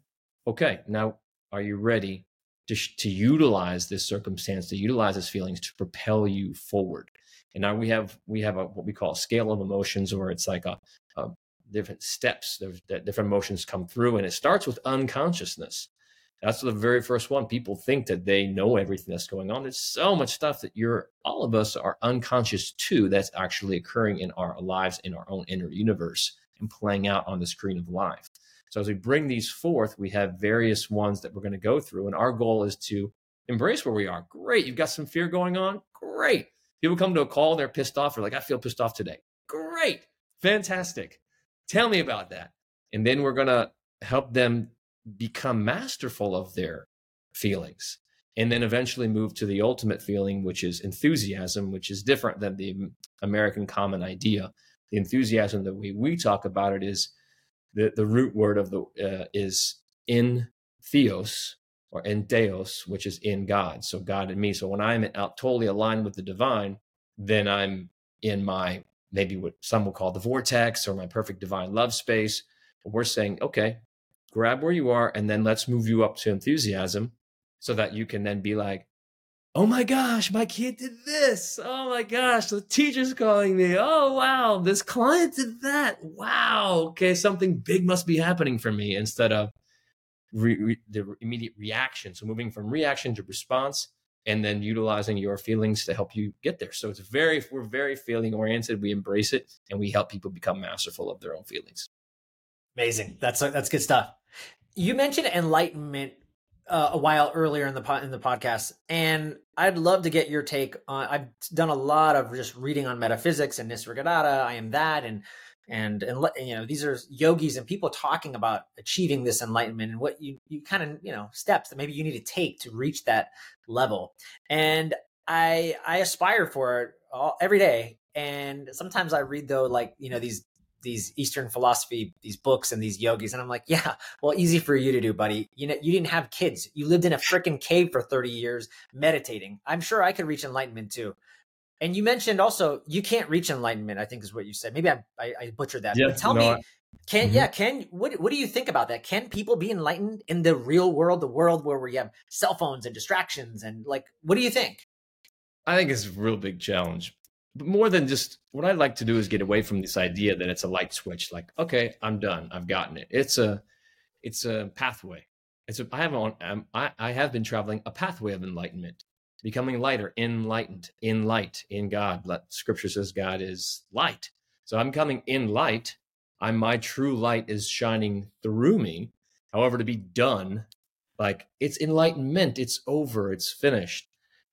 okay, now are you ready to, to utilize this circumstance, to utilize these feelings to propel you forward? And now we have we have a what we call a scale of emotions, where it's like a, a different steps that different emotions come through, and it starts with unconsciousness. That's the very first one. People think that they know everything that's going on. There's so much stuff that you're, all of us are unconscious to that's actually occurring in our lives, in our own inner universe and playing out on the screen of life. So as we bring these forth, we have various ones that we're going to go through. And our goal is to embrace where we are. Great. You've got some fear going on. Great. People come to a call, they're pissed off. They're like, I feel pissed off today. Great. Fantastic. Tell me about that. And then we're going to help them become masterful of their feelings and then eventually move to the ultimate feeling, which is enthusiasm, which is different than the American common idea. The enthusiasm, the way we talk about it, is the, the root word of the uh, is in theos or in Deus, which is in God. So God and me. So when I'm out totally aligned with the divine, then I'm in my maybe what some will call the vortex or my perfect divine love space. But we're saying, okay, grab where you are and then let's move you up to enthusiasm so that you can then be like, oh my gosh, my kid did this. Oh my gosh, the teacher's calling me. Oh wow, this client did that. Wow, okay, something big must be happening for me instead of re- re- the immediate reaction. So moving from reaction to response and then utilizing your feelings to help you get there. So it's very, we're very feeling oriented. We embrace it and we help people become masterful of their own feelings. Amazing. That's that's good stuff. You mentioned enlightenment uh, a while earlier in the po- in the podcast, and I'd love to get your take on. I've done a lot of just reading on metaphysics and Nisargadatta. I am that, and and and you know these are yogis and people talking about achieving this enlightenment and what you you kind of you know steps that maybe you need to take to reach that level. And I I aspire for it all, every day. And sometimes I read though like you know these these Eastern philosophy, these books and these yogis. And I'm like, yeah, well, easy for you to do, buddy. You know, you didn't have kids. You lived in a freaking cave for 30 years meditating. I'm sure I could reach enlightenment too. And you mentioned also you can't reach enlightenment. I think is what you said. Maybe I I, I butchered that. Yeah, but tell no, me, can mm-hmm. yeah, can what what do you think about that? Can people be enlightened in the real world, the world where we have cell phones and distractions and like what do you think? I think it's a real big challenge but more than just what I'd like to do is get away from this idea that it's a light switch. Like, okay, I'm done. I've gotten it. It's a, it's a pathway. It's a, I have on, um, I, I have been traveling a pathway of enlightenment, becoming lighter, enlightened, in light, in God. Scripture says God is light. So I'm coming in light. I'm my true light is shining through me. However, to be done, like it's enlightenment. It's over. It's finished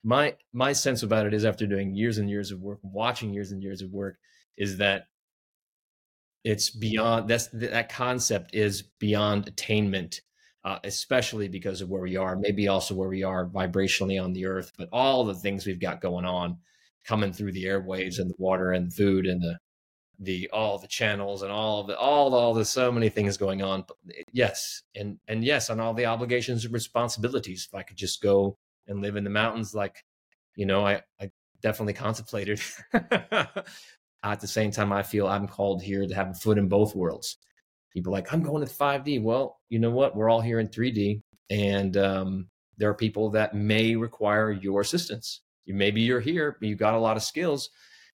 my my sense about it is after doing years and years of work watching years and years of work is that it's beyond that's that concept is beyond attainment uh, especially because of where we are maybe also where we are vibrationally on the earth but all the things we've got going on coming through the airwaves and the water and food and the the all the channels and all the all all the so many things going on. But yes and and yes on all the obligations and responsibilities. If i could just go and live in the mountains like you know i i definitely contemplated. [laughs] At the same time i feel i'm called here to have a foot in both worlds people like i'm going to 5d well you know what we're all here in 3d and um, there are people that may require your assistance you maybe you're here but you got a lot of skills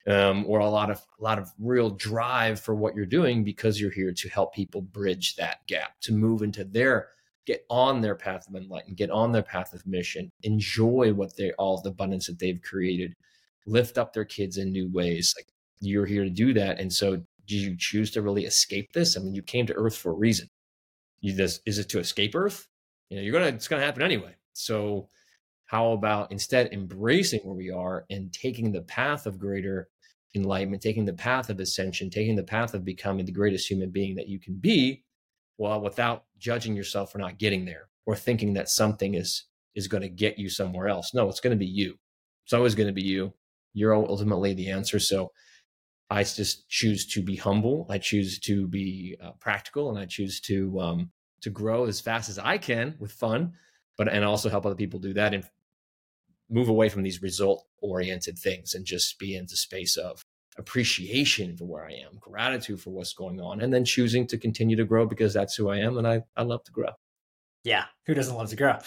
um, or a lot of a lot of real drive for what you're doing because you're here to help people bridge that gap to move into their get on their path of enlightenment, get on their path of mission, enjoy what they all the abundance that they've created, lift up their kids in new ways. Like you're here to do that. And so you choose to really escape this? I mean, you came to Earth for a reason. You this is it to escape Earth? You know, you're gonna it's gonna happen anyway. So how about instead embracing where we are and taking the path of greater enlightenment, taking the path of ascension, taking the path of becoming the greatest human being that you can be, well, without judging yourself for not getting there or thinking that something is is going to get you somewhere else. No, it's going to be you. It's always going to be you. You're ultimately the answer. So I just choose to be humble. I choose to be uh, practical, and I choose to um, to grow as fast as I can with fun, but and also help other people do that and move away from these result oriented things and just be into space of appreciation for where I am, gratitude for what's going on, and then choosing to continue to grow because that's who I am and I, I love to grow. Yeah, who doesn't love to grow?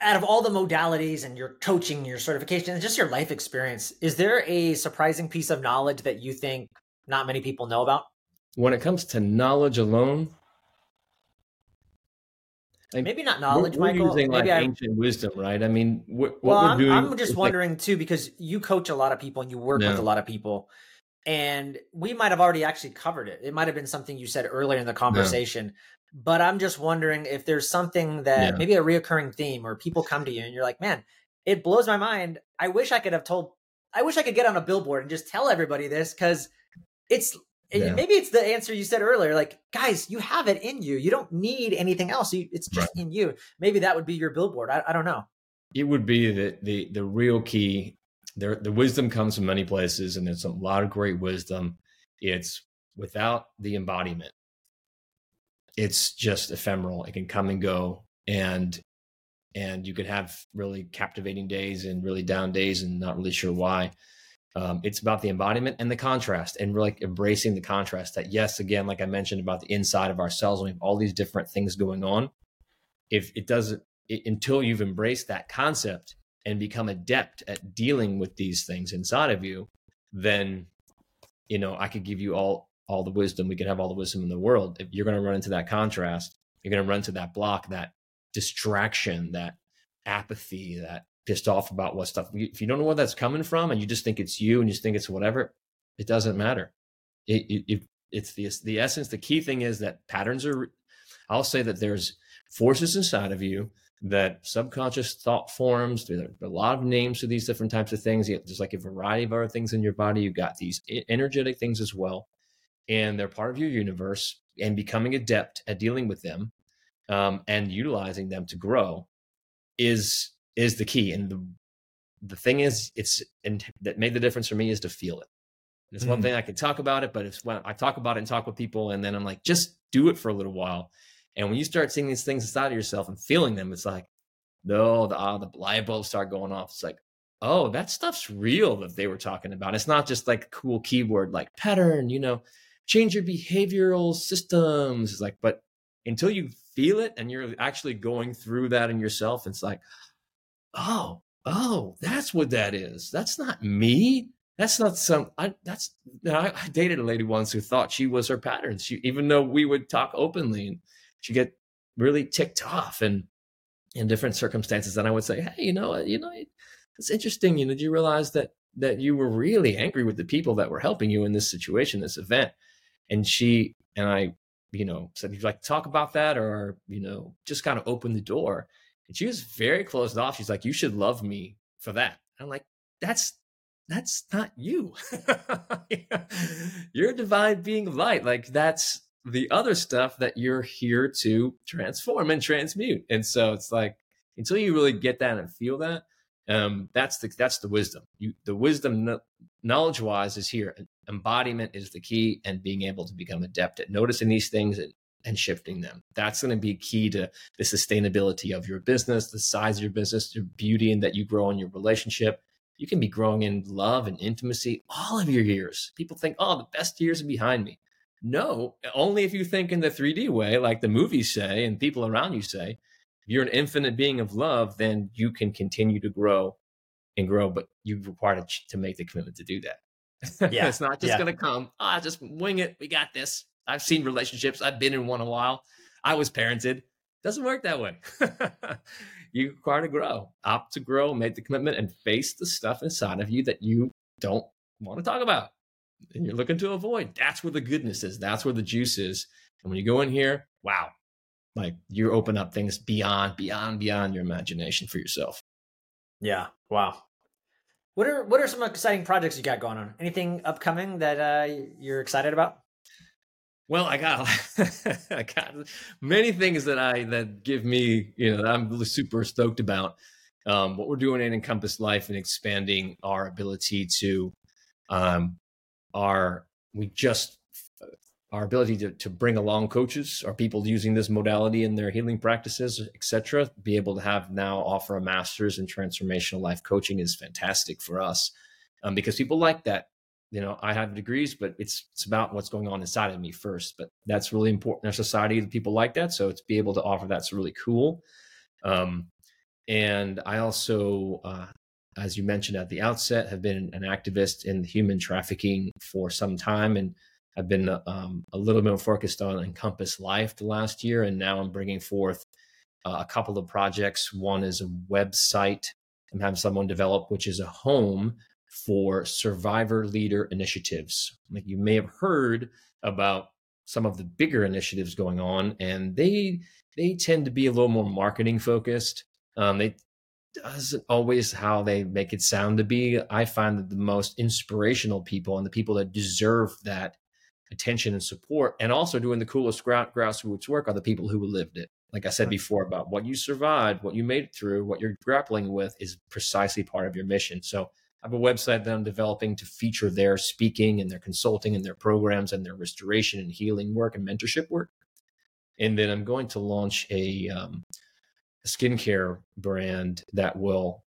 Out of all the modalities and your coaching, your certification, and just your life experience, is there a surprising piece of knowledge that you think not many people know about? When it comes to knowledge alone, like, maybe not knowledge, we're, we're Michael. Using maybe like I, ancient wisdom, right? I mean, what, well, we're doing. I'm just wondering like, too because you coach a lot of people and you work no. with a lot of people, and we might have already actually covered it. It might have been something you said earlier in the conversation, no. But I'm just wondering if there's something that yeah. maybe a reoccurring theme, or people come to you and you're like, man, it blows my mind. I wish I could have told. I wish I could get on a billboard and just tell everybody this because it's eh, yeah. maybe it's the answer you said earlier like guys you have it in you you don't need anything else it's just right. in you maybe that would be your billboard I, I don't know it would be the the the real key there the wisdom comes from many places and there's a lot of great wisdom it's without the embodiment it's just ephemeral. It can come and go and and you can have really captivating days and really down days and not really sure why. Um, it's about the embodiment and the contrast and like embracing the contrast that yes again like i mentioned about the inside of ourselves we have all these different things going on. If it doesn't it, until you've embraced that concept and become adept at dealing with these things inside of you then you know i could give you all all the wisdom we can have all the wisdom in the world if you're going to run into that contrast you're going to run into that block that distraction that apathy that pissed off about what stuff. If you don't know where that's coming from, and you just think it's you, and you just think it's whatever, it doesn't matter. It, it, it, it's the the essence. The key thing is that patterns are. I'll say that there's forces inside of you that subconscious thought forms. There are a lot of names for these different types of things. There's like a variety of other things in your body. You've got these energetic things as well, and they're part of your universe. And becoming adept at dealing with them um, and utilizing them to grow is is the key. And the the thing is, it's and that made the difference for me is to feel it. It's mm. one thing I can talk about it, but it's when I talk about it and talk with people, and then I'm like, just do it for a little while. And when you start seeing these things inside of yourself and feeling them, it's like, no, the uh, the light bulbs start going off. It's like, oh, that stuff's real that they were talking about. It's not just like a cool keyword like pattern, you know, change your behavioral systems. It's like, but until you feel it and you're actually going through that in yourself, it's like, oh, oh, that's what that is. That's not me. That's not some. I, that's. I, I dated a lady once who thought she was her pattern. She, even though we would talk openly, and she get really ticked off, and in different circumstances, and I would say, hey, you know, you know, it's interesting. You know, did you realize that that you were really angry with the people that were helping you in this situation, this event? And she and I, you know, said, "You'd like to talk about that, or you know, just kind of open the door." And she was very closed off. She's like, "You should love me for that." I'm like, "That's that's not you. [laughs] you're a divine being of light. Like that's the other stuff that you're here to transform and transmute." And so it's like until you really get that and feel that, um, that's the that's the wisdom. You the wisdom knowledge wise is here. Embodiment is the key, and being able to become adept at noticing these things and and shifting them. That's going to be key to the sustainability of your business, the size of your business, your beauty, and that you grow in your relationship. You can be growing in love and intimacy all of your years. People think, oh, the best years are behind me. No, only if you think in the 3D way, like the movies say and people around you say. If you're an infinite being of love, then you can continue to grow and grow, but you require to, to make the commitment to do that. Yeah. it's not just yeah. going to come, ah, oh, just wing it. We got this. I've seen relationships. I've been in one a while. I was parented. Doesn't work that way. [laughs] you require to grow, opt to grow, make the commitment, and face the stuff inside of you that you don't want to talk about and you're looking to avoid. That's where the goodness is. That's where the juice is. And when you go in here, wow, like you open up things beyond, beyond, beyond your imagination for yourself. Yeah. Wow. What are what are some exciting projects you got going on? Anything upcoming that uh, you're excited about? Well, I got [laughs] I got many things that I that give me, you know, that I'm super stoked about. Um, what we're doing in Encompass Life and expanding our ability to um, our we just our ability to, to bring along coaches or people using this modality in their healing practices, etc. Be able to have now offer a master's in transformational life coaching is fantastic for us um, because people like that you know i have degrees but it's it's about what's going on inside of me first but that's really important in our society that people like that so to be able to offer that's really cool um, and i also uh, as you mentioned at the outset have been an activist in human trafficking for some time and i've been um, a little bit focused on encompass life the last year and now i'm bringing forth uh, a couple of projects one is a website i'm having someone develop which is a home for survivor leader initiatives. Like you may have heard about some of the bigger initiatives going on, and they they tend to be a little more marketing focused. Um, they doesn't always how they make it sound to be. I find that the most inspirational people and the people that deserve that attention and support, and also doing the coolest grassroots work are the people who lived it. Like I said before, about what you survived, what you made it through, what you're grappling with is precisely part of your mission. So I have a website that I'm developing to feature their speaking and their consulting and their programs and their restoration and healing work and mentorship work. And then I'm going to launch a, um, a skincare brand that will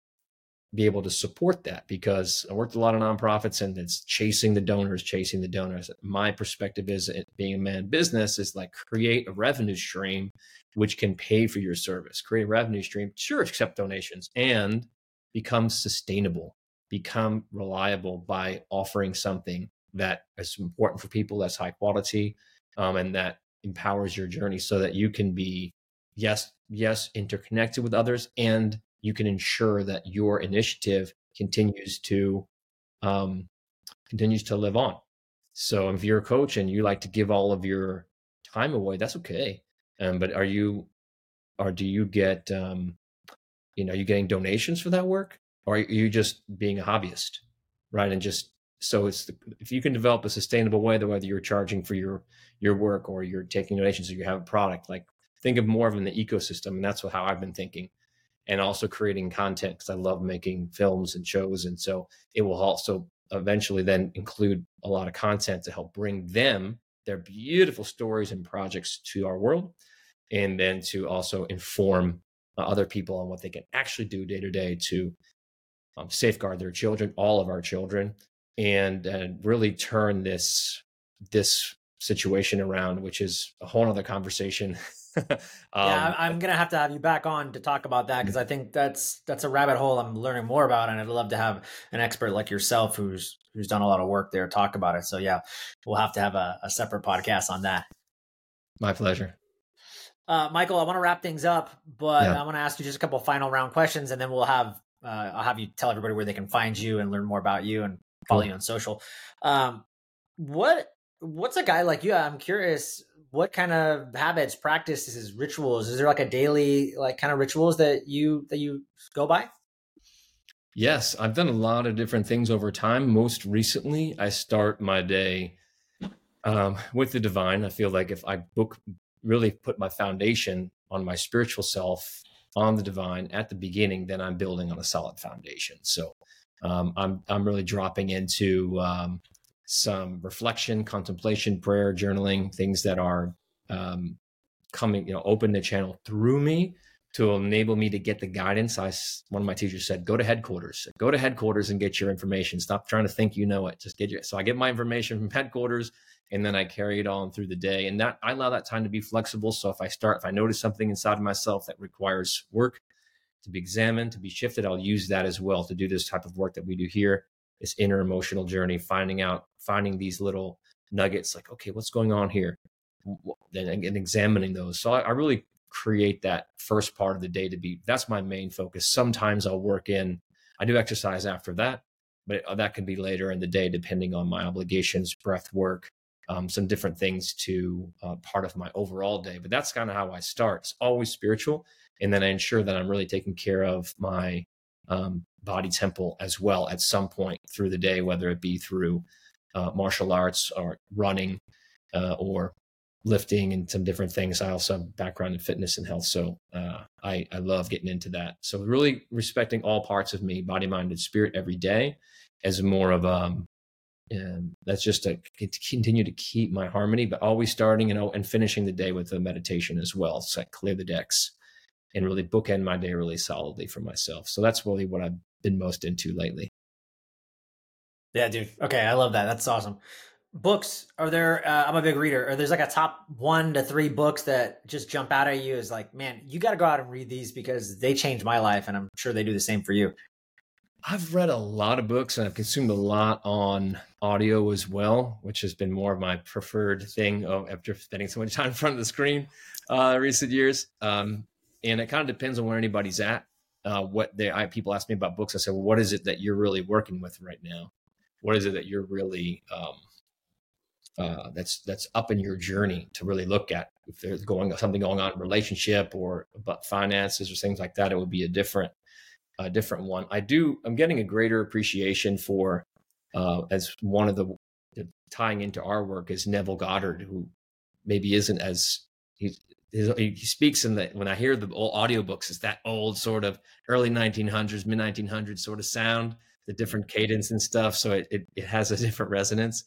be able to support that because I worked a lot of nonprofits and it's chasing the donors, chasing the donors. My perspective is being a man business is like create a revenue stream which can pay for your service, create a revenue stream, sure, accept donations and become sustainable, become reliable by offering something that is important for people, that's high quality, um, and that empowers your journey so that you can be, yes, yes, interconnected with others and you can ensure that your initiative continues to um, continues to live on. So if you're a coach and you like to give all of your time away, that's okay. Um, but are you, or do you get, um, you know, are you getting donations for that work, or are you just being a hobbyist, right? And just so it's the, if you can develop a sustainable way, that whether you're charging for your your work or you're taking donations or you have a product, like think of more of an ecosystem, and that's what, how I've been thinking and also creating content because I love making films and shows. And so it will also eventually then include a lot of content to help bring them their beautiful stories and projects to our world. And then to also inform uh, other people on what they can actually do day to day to um, safeguard their children, all of our children, and, and really turn this this situation around, which is a whole other conversation [laughs] [laughs] um, yeah, I'm gonna have to have you back on to talk about that because I think that's that's a rabbit hole I'm learning more about, and I'd love to have an expert like yourself who's who's done a lot of work there talk about it. So yeah, we'll have to have a, a separate podcast on that. My pleasure. Uh, Michael, I want to wrap things up, but yeah. I want to ask you just a couple final round questions, and then we'll have uh, I'll have you tell everybody where they can find you and learn more about you and follow cool. you on social. Um, what what's a guy like you? I'm curious what kind of habits, practices, rituals? Is there like a daily like kind of rituals that you that you go by? Yes, I've done a lot of different things over time. Most recently, I start my day um, with the divine. I feel like if I book really put my foundation on my spiritual self on the divine at the beginning, then I'm building on a solid foundation. So um, I'm I'm really dropping into um, some reflection, contemplation, prayer, journaling, things that are um, coming, you know, open the channel through me to enable me to get the guidance. I one of my teachers said, "Go to headquarters. Go to headquarters and get your information. Stop trying to think you know it. Just get your." So I get my information from headquarters, and then I carry it on through the day. And that I allow that time to be flexible. So if I start, if I notice something inside of myself that requires work to be examined, to be shifted, I'll use that as well to do this type of work that we do here this inner emotional journey, finding out, finding these little nuggets like, okay, what's going on here? And, and examining those. So I, I really create that first part of the day to be that's my main focus. Sometimes I'll work in, I do exercise after that, but uh, that can be later in the day depending on my obligations, breath work, um, some different things to uh, part of my overall day. But that's kind of how I start. It's always spiritual. And then I ensure that I'm really taking care of my um, body temple as well at some point through the day, whether it be through uh, martial arts or running uh, or lifting and some different things. I also have background in fitness and health, so uh, I I love getting into that. So really respecting all parts of me, body, mind, and spirit every day, as more of um, and that's just to continue to keep my harmony, but always starting and and finishing the day with a meditation as well. So I clear the decks and really bookend my day really solidly for myself. So that's really what I've been most into lately. Yeah, dude. Okay, I love that. That's awesome. Books are there? Uh, I'm a big reader. Or there's like a top one to three books that just jump out at you Is like, man, you got to go out and read these because they changed my life, and I'm sure they do the same for you. I've read a lot of books and I've consumed a lot on audio as well, which has been more of my preferred thing after spending so much time in front of the screen uh, recent years. Um, and it kind of depends on where anybody's at. Uh, what they I, people ask me about books. I say, well, what is it that you're really working with right now? What is it that you're really um, uh, that's that's up in your journey to really look at? If there's going something going on in relationship or about finances or things like that, it would be a different a different one. I do. I'm getting a greater appreciation for uh, as one of the tying into our work is Neville Goddard, who maybe isn't as he, he speaks in the when I hear the old audiobooks, it's that old sort of early 1900s, mid 1900s sort of sound, the different cadence and stuff. So it, it, it has a [laughs] different resonance.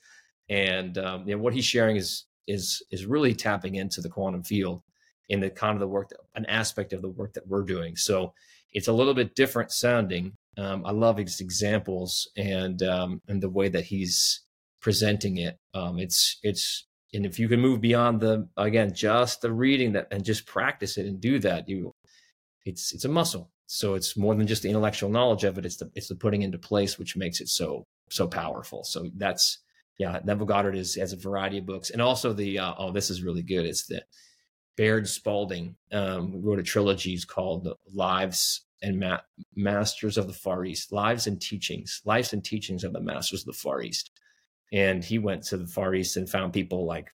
And um, you know, what he's sharing is is is really tapping into the quantum field in the kind of the work that, an aspect of the work that we're doing. So it's a little bit different sounding. Um, I love his examples and um, and the way that he's presenting it. Um, it's it's and if you can move beyond the again just the reading that and just practice it and do that, you it's it's a muscle. So it's more than just the intellectual knowledge of it. It's the it's the putting into place which makes it so so powerful. So that's yeah. Neville Goddard is has a variety of books and also the uh, oh this is really good. It's the Baird Spalding um, wrote a trilogy called Lives and Ma- Masters of the Far East, Lives and Teachings, Lives and Teachings of the Masters of the Far East. And he went to the Far East and found people like,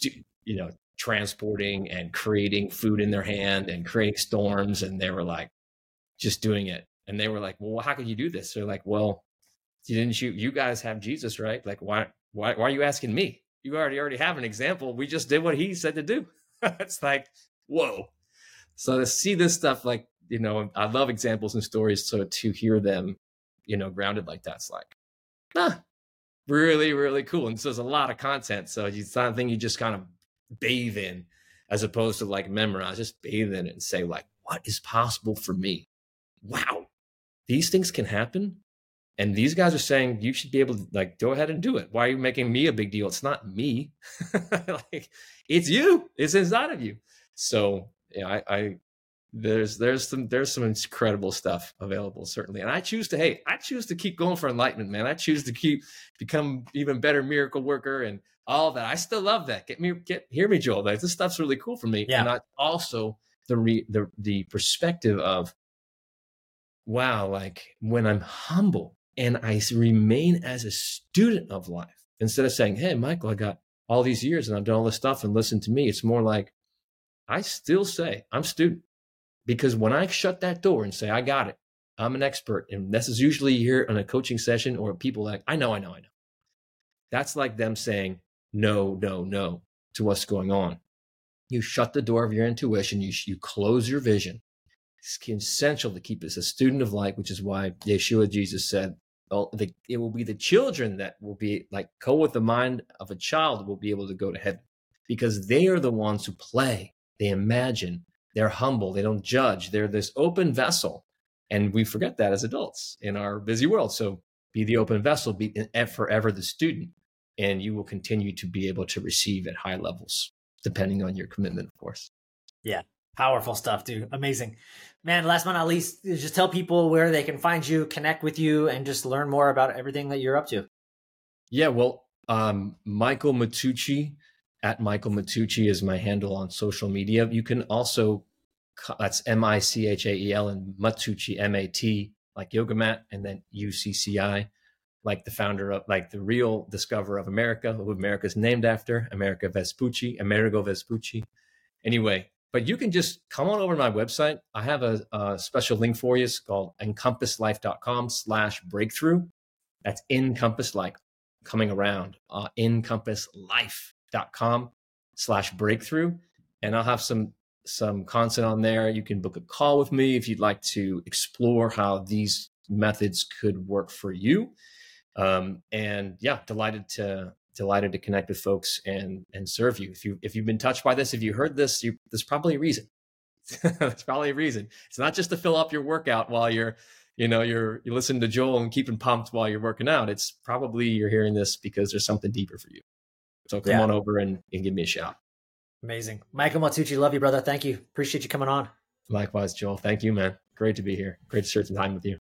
you know, transporting and creating food in their hand and creating storms. And they were like, just doing it. And they were like, well, how could you do this? They're like, well, you didn't you, you guys have Jesus, right? Like, why, why, why are you asking me? You already, already have an example. We just did what he said to do. [laughs] it's like, whoa. So to see this stuff, like, you know, I love examples and stories. So to hear them, you know, grounded like that's like, ah, really, really cool. And so there's a lot of content. So it's something you just kind of bathe in as opposed to like memorize, just bathe in it and say, like, what is possible for me? Wow, these things can happen. And these guys are saying you should be able to like go ahead and do it. Why are you making me a big deal? It's not me. [laughs] like it's you. It's inside of you. So yeah, I, I there's there's some there's some incredible stuff available certainly. And i choose to hey i choose to keep going for enlightenment man. I choose to keep become even better miracle worker and all that. I still love that. Get me get hear me joel. Like, this stuff's really cool for me. Yeah. and I, also the re, the the perspective of wow like when i'm humble and i remain as a student of life instead of saying hey michael i got all these years and i've done all this stuff and listen to me it's more like i still say i'm student because when I shut that door and say, I got it, I'm an expert, and this is usually here on a coaching session or people like, I know, I know, I know. That's like them saying, no, no, no to what's going on. You shut the door of your intuition, you, you close your vision. It's essential to keep us a student of light, which is why Yeshua Jesus said, well, the, it will be the children that will be like go with the mind of a child will be able to go to heaven because they are the ones who play, they imagine, they're humble. They don't judge. They're this open vessel. And we forget that as adults in our busy world. So be the open vessel, be forever the student, and you will continue to be able to receive at high levels, depending on your commitment, of course. Yeah. Powerful stuff, dude. Amazing. Man, last but not least, just tell people where they can find you, connect with you, and just learn more about everything that you're up to. Yeah, well, um, Michael Matucci at Michael Matucci is my handle on social media. You can also that's M I C H A E L and Matucci M A T like yoga mat and then U C C I like the founder of like the real discoverer of America, who America is named after, America Vespucci, Amerigo Vespucci. Anyway, but you can just come on over to my website. I have a, a special link for you. It's called encompasslife.com slash breakthrough. That's encompass like coming around, uh, encompasslife.com slash breakthrough. And I'll have some some content on there. You can book a call with me if you'd like to explore how these methods could work for you. Um, and yeah, delighted to delighted to connect with folks and and serve you. If you if you've been touched by this, if you heard this, you, there's probably a reason. [laughs] That's probably a reason. It's not just to fill up your workout while you're you know you're you listen to Joel and keeping pumped while you're working out. It's probably you're hearing this because there's something deeper for you. So come yeah. on over and, and give me a shout. Amazing. Michael Matucci, love you, brother. Thank you. Appreciate you coming on. Likewise, Joel. Thank you, man. Great to be here. Great to share some time with you.